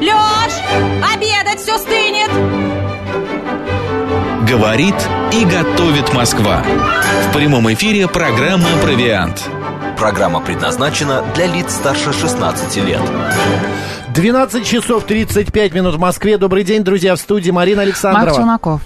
Лёш, обедать все стынет! Говорит и готовит Москва. В прямом эфире программа «Провиант». Программа предназначена для лиц старше 16 лет. 12 часов 35 минут в Москве. Добрый день, друзья, в студии Марина Александрова. Марк Челноков.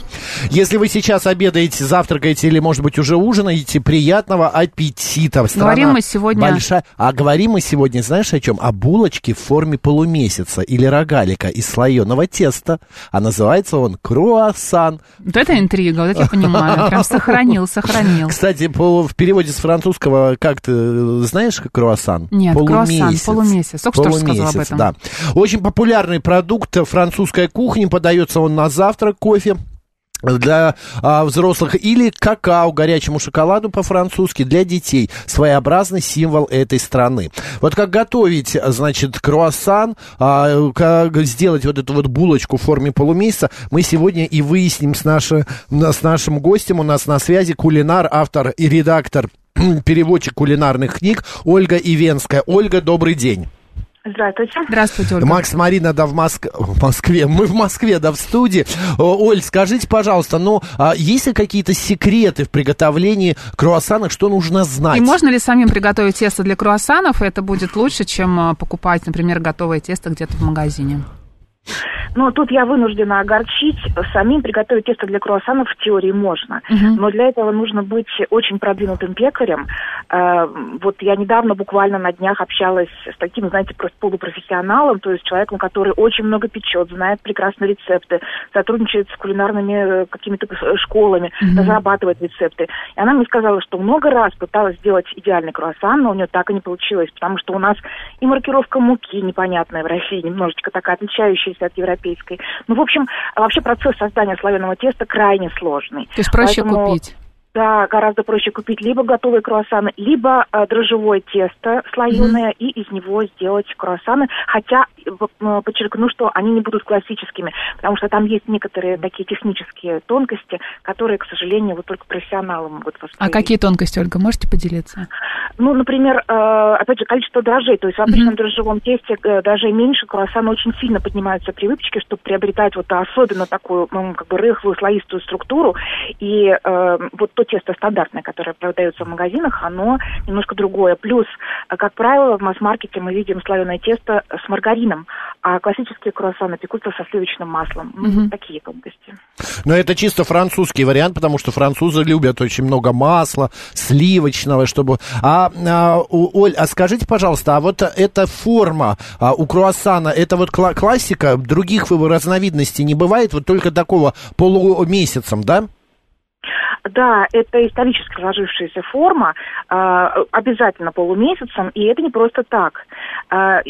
Если вы сейчас обедаете, завтракаете или, может быть, уже ужинаете, приятного аппетита. Страна говорим мы сегодня... Большая... А говорим мы сегодня, знаешь о чем? О булочке в форме полумесяца или рогалика из слоеного теста. А называется он круассан. Вот это интрига, вот это я понимаю. Прям сохранил, сохранил. Кстати, по, в переводе с французского, как ты знаешь, круассан? Нет, полумесяц. круассан, полумесяц. Только полумесяц, что сказал об этом. Да. Очень популярный продукт французской кухни. Подается он на завтрак, кофе для а, взрослых или какао горячему шоколаду по-французски для детей. Своеобразный символ этой страны. Вот как готовить значит круассан а, как сделать вот эту вот булочку в форме полумесяца мы сегодня и выясним с, наши, с нашим гостем. У нас на связи кулинар автор и редактор переводчик кулинарных книг Ольга Ивенская. Ольга добрый день Здравствуйте. Здравствуйте, Ольга. Макс Марина, да, в, Моск... в Москве. Мы в Москве, да, в студии. Оль, скажите, пожалуйста, ну, а есть ли какие-то секреты в приготовлении круассанов, что нужно знать? И можно ли самим приготовить тесто для круассанов? Это будет лучше, чем а, покупать, например, готовое тесто где-то в магазине? Но тут я вынуждена огорчить. Самим приготовить тесто для круассанов в теории можно. Uh-huh. Но для этого нужно быть очень продвинутым пекарем. Э, вот я недавно буквально на днях общалась с таким, знаете, просто полупрофессионалом, то есть человеком, который очень много печет, знает прекрасно рецепты, сотрудничает с кулинарными э, какими-то школами, uh-huh. разрабатывает рецепты. И она мне сказала, что много раз пыталась сделать идеальный круассан, но у нее так и не получилось, потому что у нас и маркировка муки непонятная в России, немножечко такая отличающаяся от европейской европейской. Ну, в общем, вообще процесс создания слоеного теста крайне сложный. То есть проще Поэтому... купить? Да, гораздо проще купить либо готовые круассаны, либо э, дрожжевое тесто слоеное mm-hmm. и из него сделать круассаны. Хотя э, подчеркну, что они не будут классическими, потому что там есть некоторые такие технические тонкости, которые, к сожалению, вот только профессионалы могут воспроизвести. А какие тонкости, Ольга, можете поделиться? Ну, например, э, опять же, количество дрожжей. То есть в обычном mm-hmm. дрожжевом тесте э, дрожжей меньше, круассаны очень сильно поднимаются при выпечке, чтобы приобретать вот особенно такую, ну, как бы рыхлую, слоистую структуру. И э, вот то тесто стандартное, которое продается в магазинах, оно немножко другое. Плюс, э, как правило, в масс-маркете мы видим слоеное тесто с маргарином, а классические круассаны пекутся со сливочным маслом. Mm-hmm. такие тонкости. Но это чисто французский вариант, потому что французы любят очень много масла, сливочного, чтобы... А, а Оль, а скажите, пожалуйста, а вот эта форма а, у круассана, это вот классика, других разновидностей не бывает, вот только такого полумесяцем, да? Да, это исторически сложившаяся форма, э, обязательно полумесяцем, и это не просто так. Э,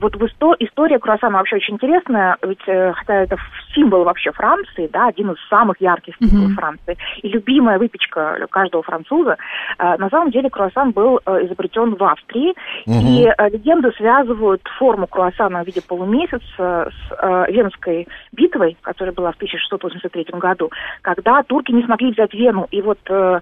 вот в исто- история круассана вообще очень интересная, ведь э, хотя это символ вообще Франции, да, один из самых ярких символов mm-hmm. Франции, и любимая выпечка каждого француза, э, на самом деле круассан был э, изобретен в Австрии, mm-hmm. и э, легенды связывают форму круассана в виде полумесяца с Венской битвой, которая была в 1683 году, когда турки не смогли взять Вену страну. И вот э,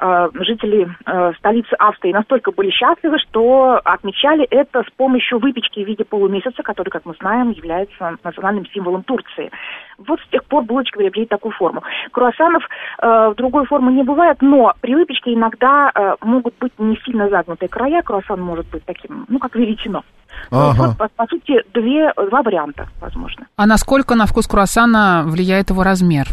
э, жители э, столицы Австрии настолько были счастливы, что отмечали это с помощью выпечки в виде полумесяца, который, как мы знаем, является национальным символом Турции. Вот с тех пор булочка приобрели такую форму. Круассанов э, другой формы не бывает, но при выпечке иногда э, могут быть не сильно загнутые края. Круассан может быть таким, ну, как веретено. Ага. Вот, по, по сути, две, два варианта возможно. А насколько на вкус круассана влияет его размер?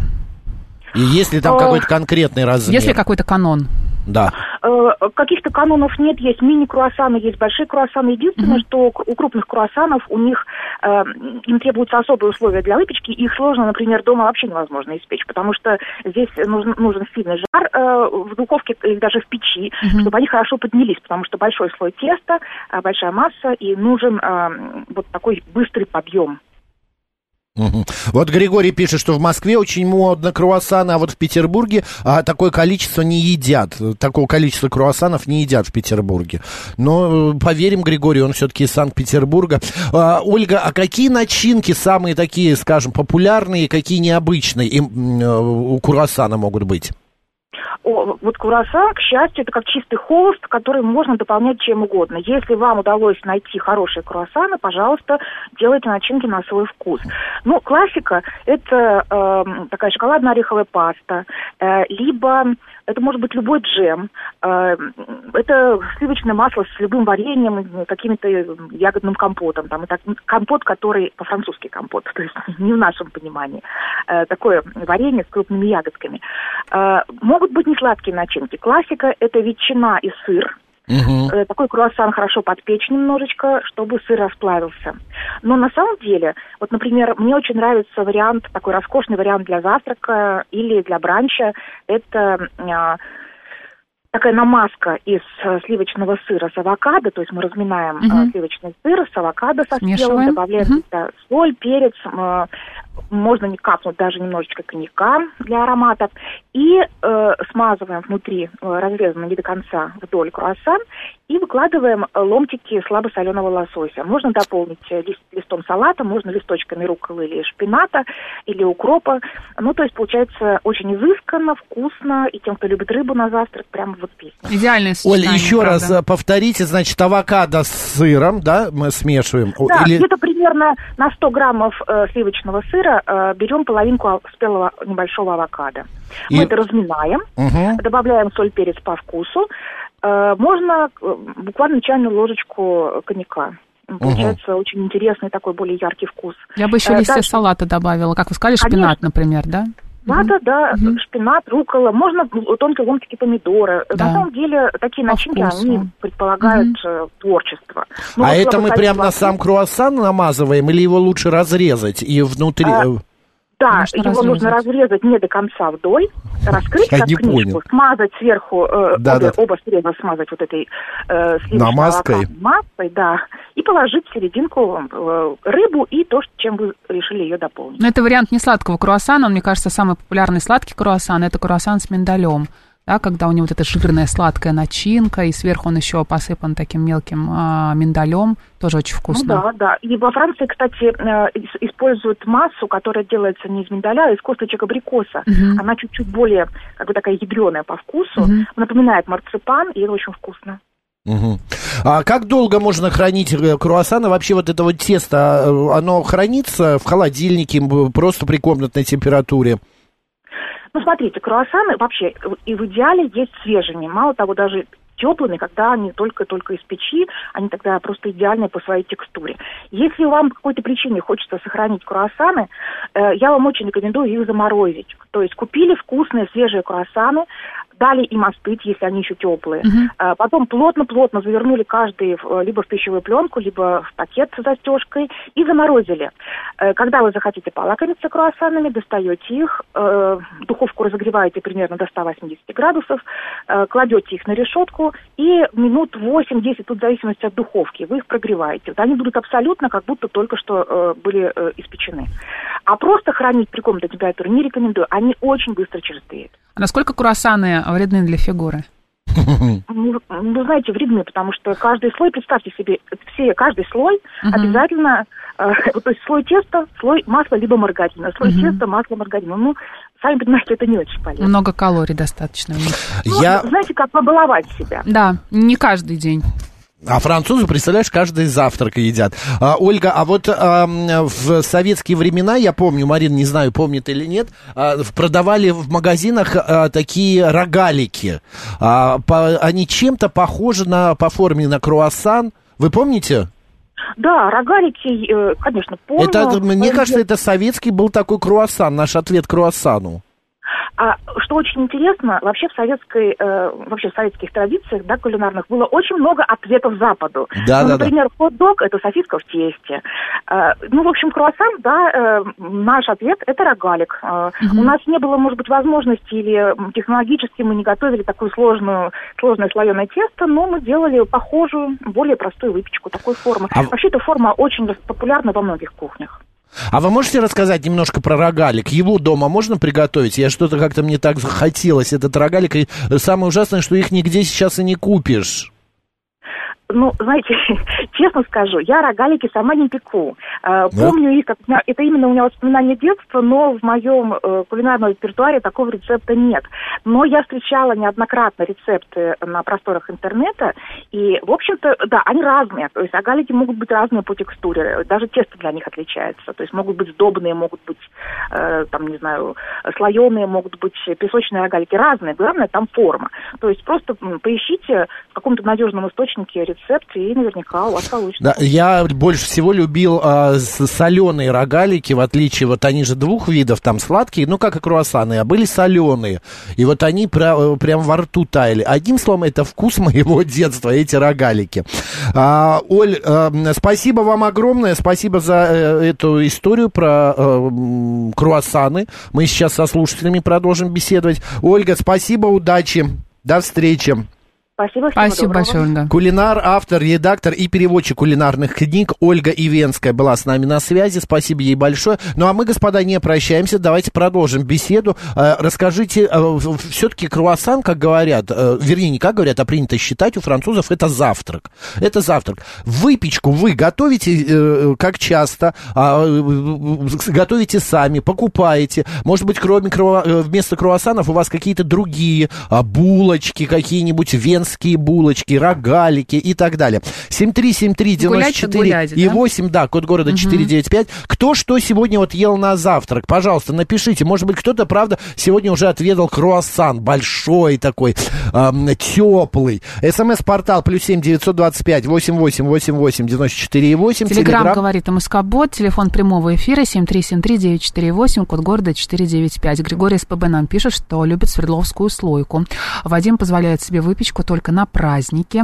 И есть ли там какой-то конкретный размер? Есть ли какой-то канон? Да. Э, каких-то канонов нет, есть мини-круассаны, есть большие круассаны. Единственное, mm-hmm. что у крупных круассанов у них э, им требуются особые условия для выпечки, их сложно, например, дома вообще невозможно испечь, потому что здесь нужен, нужен сильный жар э, в духовке или даже в печи, mm-hmm. чтобы они хорошо поднялись, потому что большой слой теста, э, большая масса, и нужен э, вот такой быстрый подъем. Вот Григорий пишет, что в Москве очень модно круассаны, а вот в Петербурге а, такое количество не едят. Такого количества круассанов не едят в Петербурге. Но э, поверим Григорию, он все-таки из Санкт-Петербурга. А, Ольга, а какие начинки самые такие, скажем, популярные, какие необычные им, э, у круассана могут быть? О, вот круассан, к счастью, это как чистый холст, который можно дополнять чем угодно. Если вам удалось найти хорошие круассаны, пожалуйста, делайте начинки на свой вкус. Ну, классика – это э, такая шоколадно-ореховая паста, э, либо это может быть любой джем, э, это сливочное масло с любым вареньем, каким-то ягодным компотом, там, это компот, который по-французски компот, то есть не в нашем понимании, э, такое варенье с крупными ягодками. Э, могут быть несладкие начинки. Классика – это ветчина и сыр, Э, Такой круассан хорошо подпечь немножечко, чтобы сыр расплавился. Но на самом деле, вот, например, мне очень нравится вариант, такой роскошный вариант для завтрака или для бранча. Это а, такая намазка из э, сливочного сыра с авокадо, то есть мы разминаем а, сливочный сыр с авокадо со спелым, добавляем да, соль, перец, можно не капнуть даже немножечко коньяка для аромата. И э, смазываем внутри, э, разрезанно не до конца вдоль круассан, и выкладываем ломтики слабосоленого лосося. Можно дополнить э, лист- листом салата, можно листочками рукколы или шпината, или укропа. Ну, то есть получается очень изысканно, вкусно, и тем, кто любит рыбу на завтрак, прям вот песня. Идеальное Оля, сочетание, еще правда. раз э, повторите, значит, авокадо с сыром, да, мы смешиваем? Да, или- где-то примерно на 100 граммов э, сливочного сыра э, берем половинку спелого небольшого авокадо. И- Мы это разминаем, Мгм. добавляем соль, перец по вкусу. Э, можно э, буквально чайную ложечку коньяка. Получается очень интересный такой более яркий вкус. Я бы еще Э, листья дальше- салата добавила. Как вы сказали, Конечно. шпинат, например, да? Да, да, да, шпинат, рукола, можно тонкие ломтики помидора. Да. На самом деле такие По начинки, вкусу. они предполагают э, творчество. Ну, а вот это мы ходить прям в на сам круассан намазываем или его лучше разрезать и внутри... А, э, Да, Конечно, его разрезать. нужно разрезать не до конца вдоль, раскрыть Я как книжку, понял. смазать сверху, э, Да, обе, да. оба среза смазать вот этой э, Намазкой. маской, да, и положить в серединку э, рыбу и то, чем вы решили ее дополнить. Но это вариант не сладкого круассана. Он, мне кажется, самый популярный сладкий круассан – это круассан с миндалем. Да, когда у него вот эта жирная сладкая начинка, и сверху он еще посыпан таким мелким а, миндалем, тоже очень вкусно. Ну да, да. И во Франции, кстати, э, ис- используют массу, которая делается не из миндаля, а из косточек абрикоса. Мгм. Она чуть-чуть более, как бы такая ядреная по вкусу, Мгм. напоминает марципан, и это очень вкусно. мгм. А как долго можно хранить э, круассаны? Вообще вот это вот тесто, э, оно хранится в холодильнике просто при комнатной температуре? Ну, смотрите, круассаны вообще и в идеале есть свежими. Мало того, даже теплыми, когда они только-только из печи, они тогда просто идеальны по своей текстуре. Если вам по какой-то причине хочется сохранить круассаны, э, я вам очень рекомендую их заморозить. То есть купили вкусные свежие круассаны, дали им остыть, если они еще теплые. Мгм. Э, Потом плотно-плотно завернули каждый э, либо в пищевую пленку, либо в пакет с застежкой и заморозили. Э, Когда вы захотите полакомиться круассанами, достаете их, э, духовку разогреваете примерно до 180 градусов, кладете их на решетку и минут 8-10, тут в зависимости от духовки, вы их прогреваете. Вот они будут абсолютно как будто только что были испечены. А просто хранить при комнатной температуре не рекомендую, они очень быстро черствеют. А насколько круассаны вредны для фигуры? Ну, вы знаете, вредны, потому что каждый слой, представьте себе, все, каждый слой Мгм. обязательно, э, то есть слой теста, слой масла либо маргарина, слой Мгм. теста, масло, маргарина. Ну, сами понимаете, это не очень полезно. Много калорий достаточно. Ну, Я... знаете, как побаловать себя. Да, не каждый день. А французы, представляешь, каждый завтрак едят. А, Ольга, а вот ам, в советские времена, я помню, Марина, не знаю, помнит или нет, а, продавали в магазинах а, такие рогалики. А, по- они чем-то похожи на, по форме на круассан. Вы помните? Да, рогалики, э, конечно, помню. это, это- мне Э, кажется, это советский был такой круассан, наш ответ круассану. А что очень интересно, вообще в советской, э, вообще в советских традициях, да, кулинарных, было очень много ответов Западу. Да, ну, да, да. например, хот-дог – это сосиска в тесте. Э, ну, в общем, круассан, да, э, наш ответ – это рогалик. Э, У нас не было, может быть, возможности или технологически мы не готовили такую сложную, сложное слоеное тесто, но мы делали похожую, более простую выпечку такой формы. А Вообще, эта форма очень популярна во многих кухнях. А вы можете рассказать немножко про рогалик? Его дома можно приготовить? Я что-то как-то мне так захотелось, этот рогалик. И самое ужасное, что их нигде сейчас и не купишь. Ну, знаете, честно скажу, я рогалики сама не пеку. Да? Помню их, как, это именно у меня воспоминания детства, но в моем э, кулинарном репертуаре такого рецепта нет. Но я встречала неоднократно рецепты на просторах интернета, и, в общем-то, да, они разные. То есть рогалики могут быть разные по текстуре, даже тесто для них отличается. То есть могут быть сдобные, могут быть, э, там, не знаю, слоеные, могут быть песочные рогалики. Разные, главное там форма. То есть просто поищите в каком-то надежном источнике рецепт, и наверняка у вас получится. Да, я больше всего любил соленые рогалики, в отличие, вот они же двух видов, там сладкие, ну, как и круассаны, а были соленые. И вот они пра- прям во рту таяли. Одним словом, это вкус моего детства, эти рогалики. А, Оль, э, спасибо вам огромное, спасибо за э, эту историю про э, круассаны. Мы сейчас со слушателями продолжим беседовать. Ольга, спасибо, удачи, до встречи. Спасибо, всего Спасибо доброго. большое, Ольга. Кулинар, автор, редактор и переводчик кулинарных книг Ольга Ивенская была с нами на связи. Спасибо ей большое. Ну а мы, господа, не прощаемся. Давайте продолжим беседу. Э, Расскажите, все-таки круассан, как говорят, э, вернее, не как говорят, а принято считать у французов, это завтрак. Это завтрак. Выпечку вы готовите э, как часто? А, э, Готовите сами, покупаете? Может быть, кроме э, вместо круассанов у вас какие-то другие а, булочки, какие-нибудь венские булочки, рогалики и так далее. 7373948 Гулять-то гулять, и да? 8, да, код города 495. Кто что сегодня вот ел на завтрак? Пожалуйста, напишите. Может быть, кто-то, правда, сегодня уже отведал круассан большой такой, эм, теплый. СМС-портал плюс семь девятьсот двадцать пять восемь восемь восемь восемь девяносто четыре и восемь. Телеграмм говорит МСК-бот, телефон прямого эфира 7373948, код города 495. Григорий СПБ нам пишет, что любит свердловскую слойку. Вадим позволяет себе выпечку только на праздники.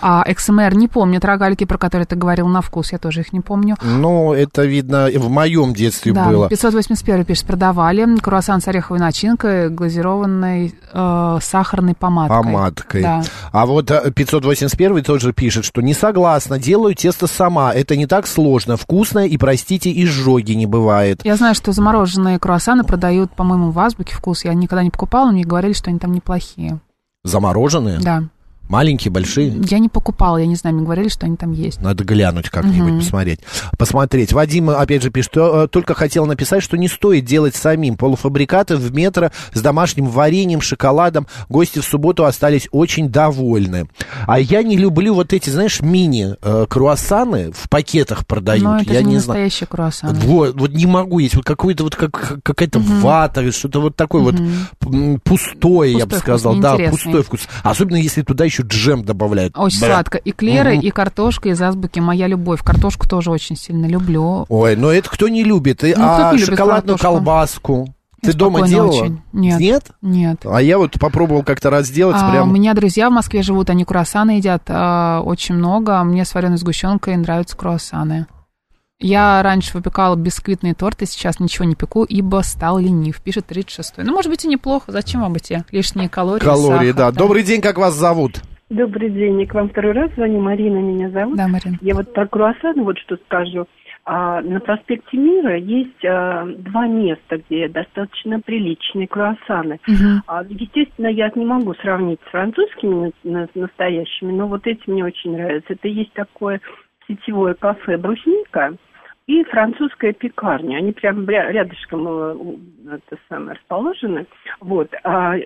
А XMR не помнит рогалики, про которые ты говорил на вкус, я тоже их не помню. Ну, это видно в моем детстве Да, было. 581 пишет, продавали круассан с ореховой начинкой, глазированной э, сахарной помадкой. Помадкой. Да. А вот э, 581 тоже пишет, что не согласна, делаю тесто сама. Это не так сложно, вкусно и, простите, изжоги не бывает. Я знаю, что замороженные круассаны продают, по-моему, в Азбуке вкус. Я никогда не покупала, мне говорили, что они там неплохие. Замороженные? Да. Маленькие, большие? Я не покупала, я не знаю, мне говорили, что они там есть. Надо глянуть как-нибудь, посмотреть. Посмотреть. Вадим, опять же, пишет, э, только хотел написать, что не стоит делать самим. Полуфабрикаты в метро с домашним вареньем, шоколадом. Гости в субботу остались очень довольны. А я не люблю вот эти, знаешь, мини-круассаны в пакетах продают. Но это я же не не знаю. настоящий круассан. Вот, вот не могу есть. Вот какой-то вот как, какая-то вата, что-то вот такое вот м, пустое, я бы Пустой сказал. вкус, Да, пустой вкус. Особенно если туда еще джем добавляют. Очень Бля. сладко. И клеры, Мгм. и картошка из азбуки «Моя любовь». Картошку тоже очень сильно люблю. Ой, но это кто не любит? Ну, а не любит шоколадную картошку? колбаску? Ты дома делала? очень. Нет. Нет? Нет. А я вот попробовал как-то раз сделать А, прям... У меня друзья в Москве живут, они круассаны едят а, очень много. Мне с вареной сгущенкой нравятся круассаны. Я раньше выпекала бисквитные торты, сейчас ничего не пеку, ибо стал ленив, пишет 36-й. Ну, может быть, и неплохо. Зачем вам эти лишние калории? Калории, сахар, да. Добрый день, как вас зовут? Добрый день, я к вам второй раз звоню, Марина меня зовут. Да, Марин. Я вот про круассаны вот что скажу. А, на проспекте Мира есть а, два места, где достаточно приличные круассаны. Мгм. А, естественно, я не могу сравнить с французскими на- на- настоящими, но вот эти мне очень нравятся. Это есть такое сетевое кафе «Брусника» и французская пекарня. Они прям ря- рядышком э, это самое, расположены. Вот. А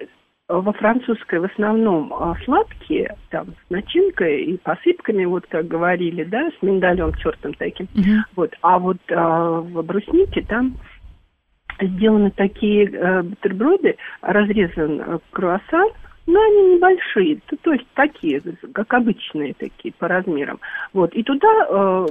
во французской в основном а, сладкие, там, с начинкой и посыпками, вот как говорили, да, с миндалем тертым таким. Мгм. Вот. А вот а, в бруснике там сделаны такие э, бутерброды, разрезан э, круассан, но они небольшие, то, то есть такие, как обычные такие по размерам. Вот. И туда э,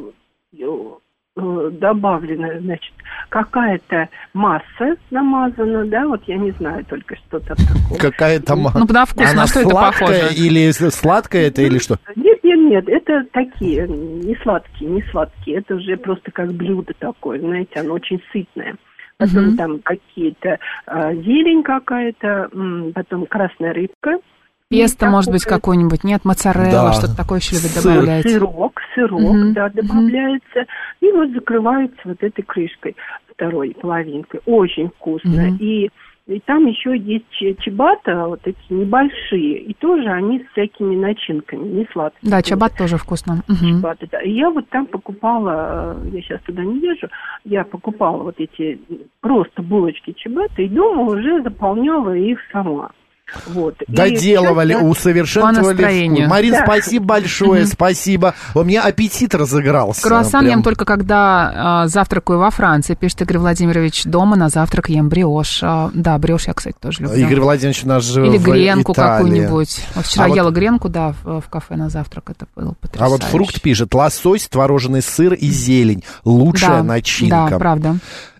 э, добавлена, значит, какая-то масса намазана, да, вот я не знаю только что там такого. Какая там... Ну, на вкус, Она на что это похоже? или сладкая это или что? Нет, нет, нет, это такие, не сладкие, не сладкие. Это уже просто как блюдо такое, знаете, оно очень сытное. Потом Мгм. там какие-то а, зелень какая-то, м, потом красная рыбка. Песто, может быть, какое-нибудь, нет, моцарелла, Да. что-то такое еще любят добавлять. Сырок, сырок, Мгм, да, добавляется. И вот закрывается вот этой крышкой второй половинкой. Очень вкусно. Мгм. И И там еще есть чебата, вот эти небольшие, и тоже они с всякими начинками, не сладкие. Да, чабат тоже вкусно. Мгм. Чебаты, да. И я вот там покупала, э, я сейчас туда не езжу, я покупала вот эти просто булочки чебаты, и дома уже заполняла их сама. Вот. И Доделывали, сейчас я- усовершенствовали. По настроению. вкус. Марин, Да. спасибо большое, спасибо. У меня аппетит разыгрался. Круассан Прям. ем только когда а, завтракаю во Франции, пишет Игорь Владимирович. Дома на завтрак ем бриош. А, да, бриош я, кстати, тоже люблю. Игорь Владимирович у нас же Или в гренку какую-нибудь. Вот вчера А вот- ела гренку, да, в, в кафе на завтрак. Это было А потрясающе. вот фрукт пишет, лосось, творожный сыр и зелень. Лучшая да, начинка. Да, правда.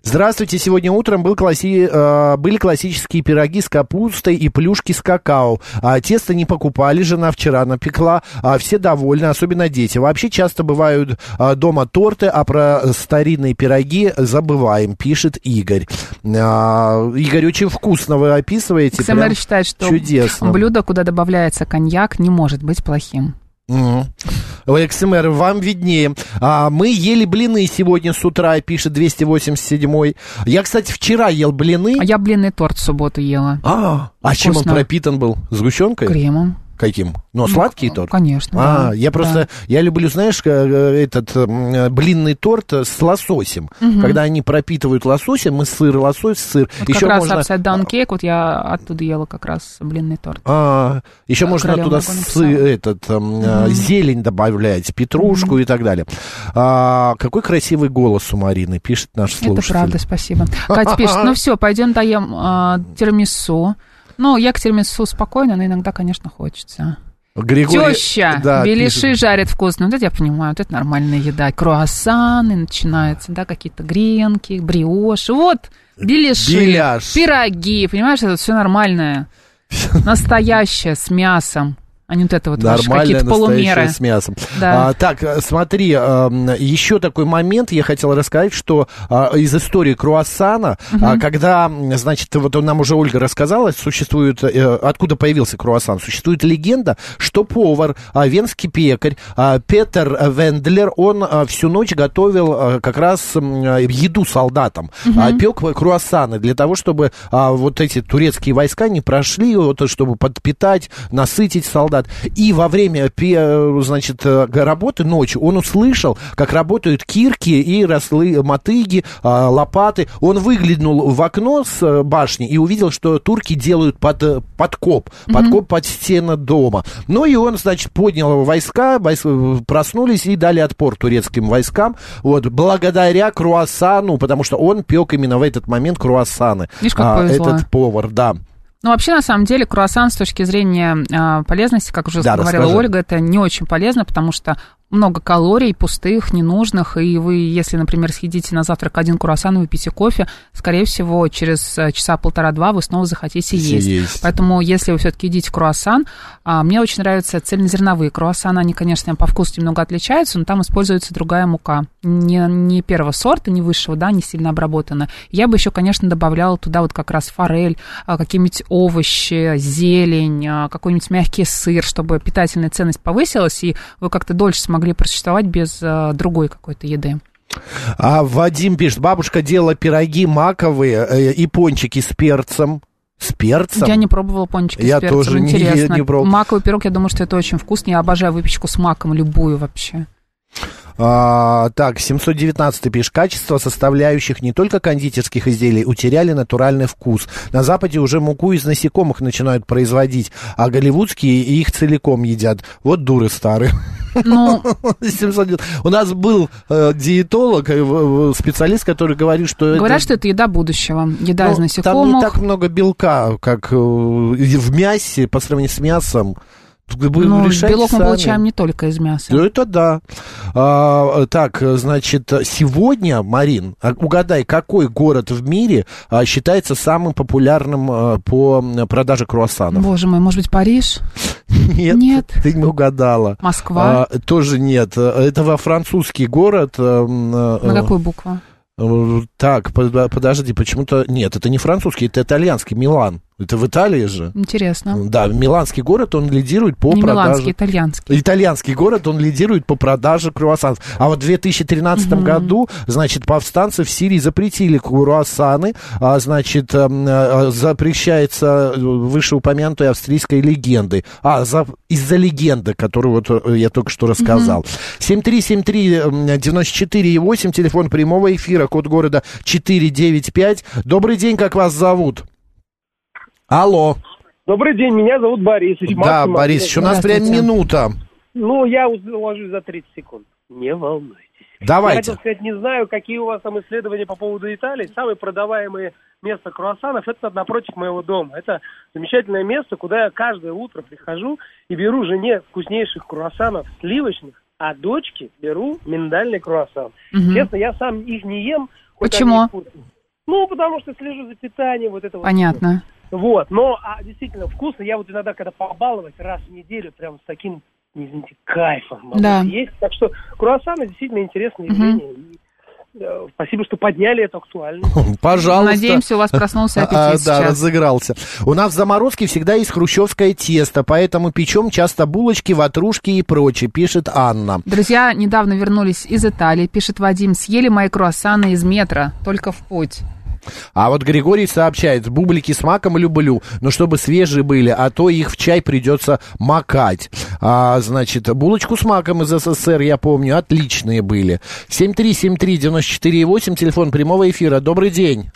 Здравствуйте, сегодня утром был класси- э, были классические пироги с капустой и плюшки с какао. А, тесто не покупали, жена вчера напекла. А, все довольны, особенно дети. Вообще часто бывают а, дома торты, а про старинные пироги забываем, пишет Игорь. А, Игорь, очень вкусно вы описываете. Прям считает, что чудесно. блюдо, куда добавляется коньяк, не может быть плохим. Ой, XMR, вам виднее. А, мы ели блины сегодня с утра, пишет 287 Я, кстати, вчера ел блины. А я блинный торт в субботу ела. А, а чем он пропитан был? Сгущенкой? Кремом. Каким? Ну, сладкий торт? Конечно. А, да, я просто, да. я люблю, знаешь, э, э, этот э, блинный торт э, с лососем. Когда они пропитывают лососем, и сыр, лосось, сыр. Вот Еще как раз можно... upside down cake, вот я оттуда ела как раз блинный торт. А, еще Да, можно туда Марго сы- написала. этот, э, зелень добавлять, петрушку и так далее. А, какой красивый голос у Марины, пишет наш слушатель. Это правда, спасибо. Катя пишет, ну все, пойдем доем а, тирамису. Ну, я к тирамису спокойно, но иногда, конечно, хочется. Григорий... Теща, да, беляши пишет. жарят вкусно. Вот это я понимаю, вот это нормальная еда. Круассаны начинаются, да, какие-то гренки, бриоши. Вот, беляши, Беляш. пироги, понимаешь, это все нормальное. Настоящее, с мясом. А не вот это вот Нормальное, какие-то полумеры. с мясом. Да. А, так, э, смотри, эм, еще такой момент я хотел рассказать, что а, из истории круассана, а, когда, значит, вот нам уже Ольга рассказала, существует, э, откуда появился круассан, существует легенда, что повар, а, венский пекарь а, Петер Вендлер, он всю ночь готовил как раз еду солдатам, а, пек круассаны для того, чтобы вот эти турецкие войска не прошли, вот, чтобы подпитать, насытить солдат. И во время, пе- значит, э, работы ночью он услышал, как работают кирки и росли мотыги, а, лопаты. Он выглянул в окно с э, башни и увидел, что турки делают под, э, подкоп, подкоп под стены дома. Ну и он, значит, поднял войска, войс- проснулись и дали отпор турецким войскам. Вот, благодаря круассану, потому что он пек именно в этот момент круассаны. Видишь, как А, повезло. этот повар, да. Ну, вообще, на самом деле, круассан с точки зрения а, полезности, как уже Да, говорила расскажи. Ольга, это не очень полезно, потому что много калорий, пустых, ненужных, и вы, если, например, съедите на завтрак один круассан и выпьете кофе, скорее всего, через э, часа полтора-два вы снова захотите есть. Есть. Поэтому, если вы все-таки едите круассан, а, мне очень нравятся цельнозерновые круассаны, они, конечно, по вкусу немного отличаются, но там используется другая мука, не, не первого сорта, не высшего, да, не сильно обработанная. Я бы еще, конечно, добавляла туда вот как раз форель, а, какие-нибудь овощи, зелень, а, какой-нибудь мягкий сыр, чтобы питательная ценность повысилась, и вы как-то дольше смогли просуществовать без а, другой какой-то еды. А Вадим пишет, бабушка делала пироги маковые э, и пончики с перцем. С перцем? Я не пробовала пончики Я с перцем, тоже не- интересно. не пробовал. Маковый пирог, я думаю, что это очень вкусно. Я обожаю выпечку с маком, любую вообще. А, так, 719 пишет, качество составляющих не только кондитерских изделий утеряли натуральный вкус. На Западе уже муку из насекомых начинают производить, а голливудские их целиком едят. Вот дуры старые. Ну, 709. У нас был э, диетолог, э, специалист, который говорит, что говорят, это... что это еда будущего. Еда Ну, из Там не насекомых. так много белка, как э, в мясе, по сравнению с мясом. Ну, белок мы сами. получаем не только из мяса. Ну, это да. А, так, значит, сегодня, Марин, а, угадай, какой город в мире а, считается самым популярным а, по продаже круассанов? Боже мой, может быть, Париж? Нет, Нет. ты не угадала. Москва? А, тоже нет. Это во французский город. На какую букву? Так, под- подожди, почему-то... Нет, это не французский, это итальянский, Милан. Это в Италии же. Интересно. Да, миланский город, он лидирует по Не продаже... миланский, итальянский. Итальянский город, он лидирует по продаже круассанов. А вот в 2013 году, значит, повстанцы в Сирии запретили круассаны, а, значит, эм, э, запрещается вышеупомянутой австрийской легендой. А, за, из-за легенды, которую вот э, я только что рассказал. 7373948, телефон прямого эфира, код города 495. Добрый день, как вас зовут? Алло. Добрый день, меня зовут Борис. Да, Борис, у нас прям минута. Ну, я уложусь за 30 секунд. Не волнуйтесь. Я Давайте. хотел сказать, не знаю, какие у вас там исследования по поводу Италии. Самое продаваемое место круассанов – это напротив моего дома. Это замечательное место, куда я каждое утро прихожу и беру жене вкуснейших круассанов сливочных, а дочке беру миндальный круассан. Мгм. Честно, я сам их не ем. хоть Почему? Ну, потому что слежу за питанием, вот это вот. Понятно. Вот, но а, действительно вкусно. Я вот иногда, когда побаловать раз в неделю, прям с таким, не знаете, кайфом могу Да. есть. Так что круассаны действительно интересное Мгм. явление. И, э, спасибо, что подняли эту актуальность. Пожалуйста. Надеемся, у вас проснулся аппетит А, Да, сейчас. разыгрался. У нас в заморозке всегда есть хрущевское тесто, поэтому печем часто булочки, ватрушки и прочее, пишет Анна. Друзья недавно вернулись из Италии, пишет Вадим, съели мои круассаны из метро, только в путь. А вот Григорий сообщает, бублики с маком люблю, но чтобы свежие были, а то их в чай придется макать. А, значит, булочку с маком из СССР, я помню, отличные были. 7373948, телефон прямого эфира. Добрый день.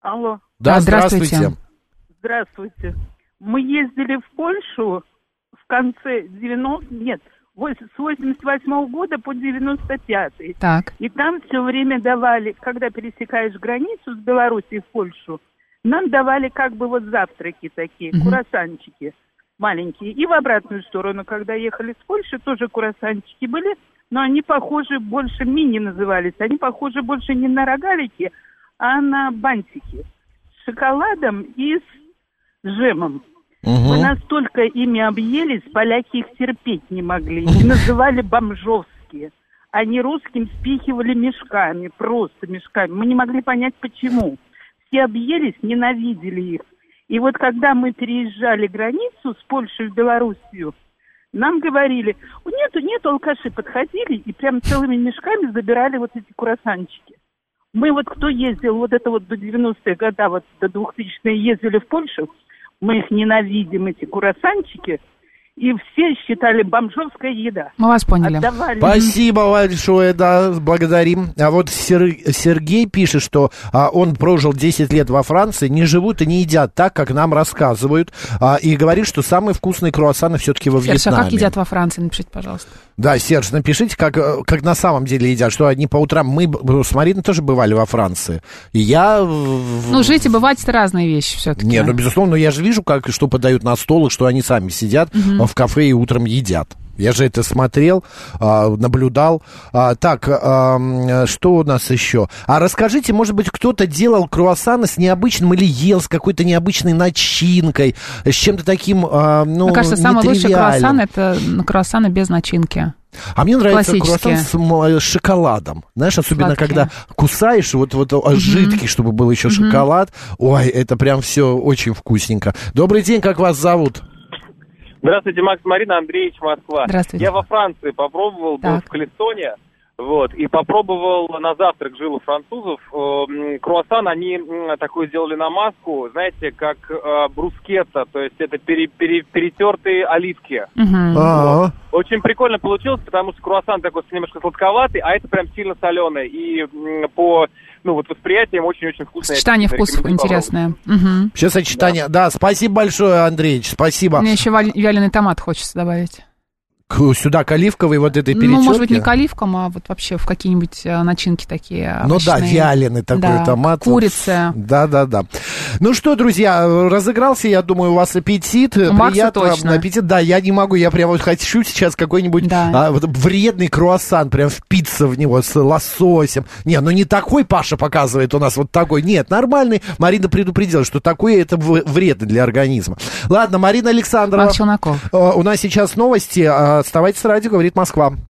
Алло, Да, А, здравствуйте. здравствуйте. здравствуйте. Мы ездили в Польшу в конце 90... Нет, с 88 года по 95 Так. И там все время давали, когда пересекаешь границу с Белоруссией в Польшу, нам давали как бы вот завтраки такие, Мгм. курасанчики маленькие. И в обратную сторону, когда ехали с Польши, тоже курасанчики были, но они похожи больше, мини назывались, они похожи больше не на рогалики, а на бантики с шоколадом и с джемом. Мы Мгм. настолько ими объелись, поляки их терпеть не могли. И называли бомжовские. Они русским спихивали мешками, просто мешками. Мы не могли понять, почему. Все объелись, ненавидели их. И вот когда мы переезжали границу с Польшей в Белоруссию, нам говорили, нету, нету, алкаши подходили и прям целыми мешками забирали вот эти курасанчики. Мы вот кто ездил, вот это вот до 90-х годов, вот до 2000-х ездили в Польшу, мы их ненавидим, эти курасанчики, и все считали бомжовская еда. Мы вас поняли. Отдавали. Спасибо большое, да, благодарим. А вот Сер- Сергей пишет, что а, он прожил 10 лет во Франции, не живут и не едят так, как нам рассказывают, а, и говорит, что самые вкусные круассаны все-таки во Серж, а Вьетнаме. как едят во Франции? Напишите, пожалуйста. Да, Серж, напишите, как, как на самом деле едят, что они по утрам... Мы с Мариной тоже бывали во Франции, и я... в- Ну, жить и бывать это разные вещи все-таки. Не, ну, безусловно, но я же вижу, как, что подают на стол, и что они сами сидят а, в кафе и утром едят. Я же это смотрел, а, наблюдал. А, так, что у нас еще? А расскажите, может быть, кто-то делал круассаны с необычным или ел с какой-то необычной начинкой, с чем-то таким, а, ну, Мне кажется, самый лучший круассан это круассаны без начинки. А мне нравится круассан с, м, с шоколадом. Знаешь, особенно Сладкие. когда кусаешь, вот, вот а, жидкий, чтобы был еще шоколад. Ой, это прям все очень вкусненько. Добрый день, как вас зовут? Здравствуйте, Макс Марина, Андреевич, Москва. Здравствуйте. Я во Франции попробовал, был Так. в Калистоне, вот, и попробовал на завтрак, жил у французов, э, круассан, они такой сделали на маску, знаете, как э, брускетта, то есть это пере- пере- перетертые оливки. А, Очень прикольно получилось, потому что круассан такой немножко сладковатый, а это прям сильно соленый. И по ну, вот восприятием очень-очень вкусно. Сочетание вкусов интересное. Все сочетание. Да. спасибо большое, Андреевич, спасибо. Мне еще вяленый томат хочется добавить. Сюда к оливковой вот этой Ну, может быть, не к оливкам, а вот вообще в какие-нибудь э, начинки такие Ну да, овощные. вяленый такой Да, томат. Курица. Да, да, да. Ну что, друзья, разыгрался, я думаю, у вас аппетит. У Макса Приятного точно. аппетит. Да, я не могу, я прямо вот хочу сейчас какой-нибудь Да. а, вот вредный круассан, прям впиться в него с лососем. Не, ну не такой Паша показывает у нас вот такой. Нет, нормальный. Марина предупредила, что такой это вредно для организма. Ладно, Марина Александрова. Макс Челноков. Э, У нас сейчас новости. Оставайтесь с радио, говорит Москва.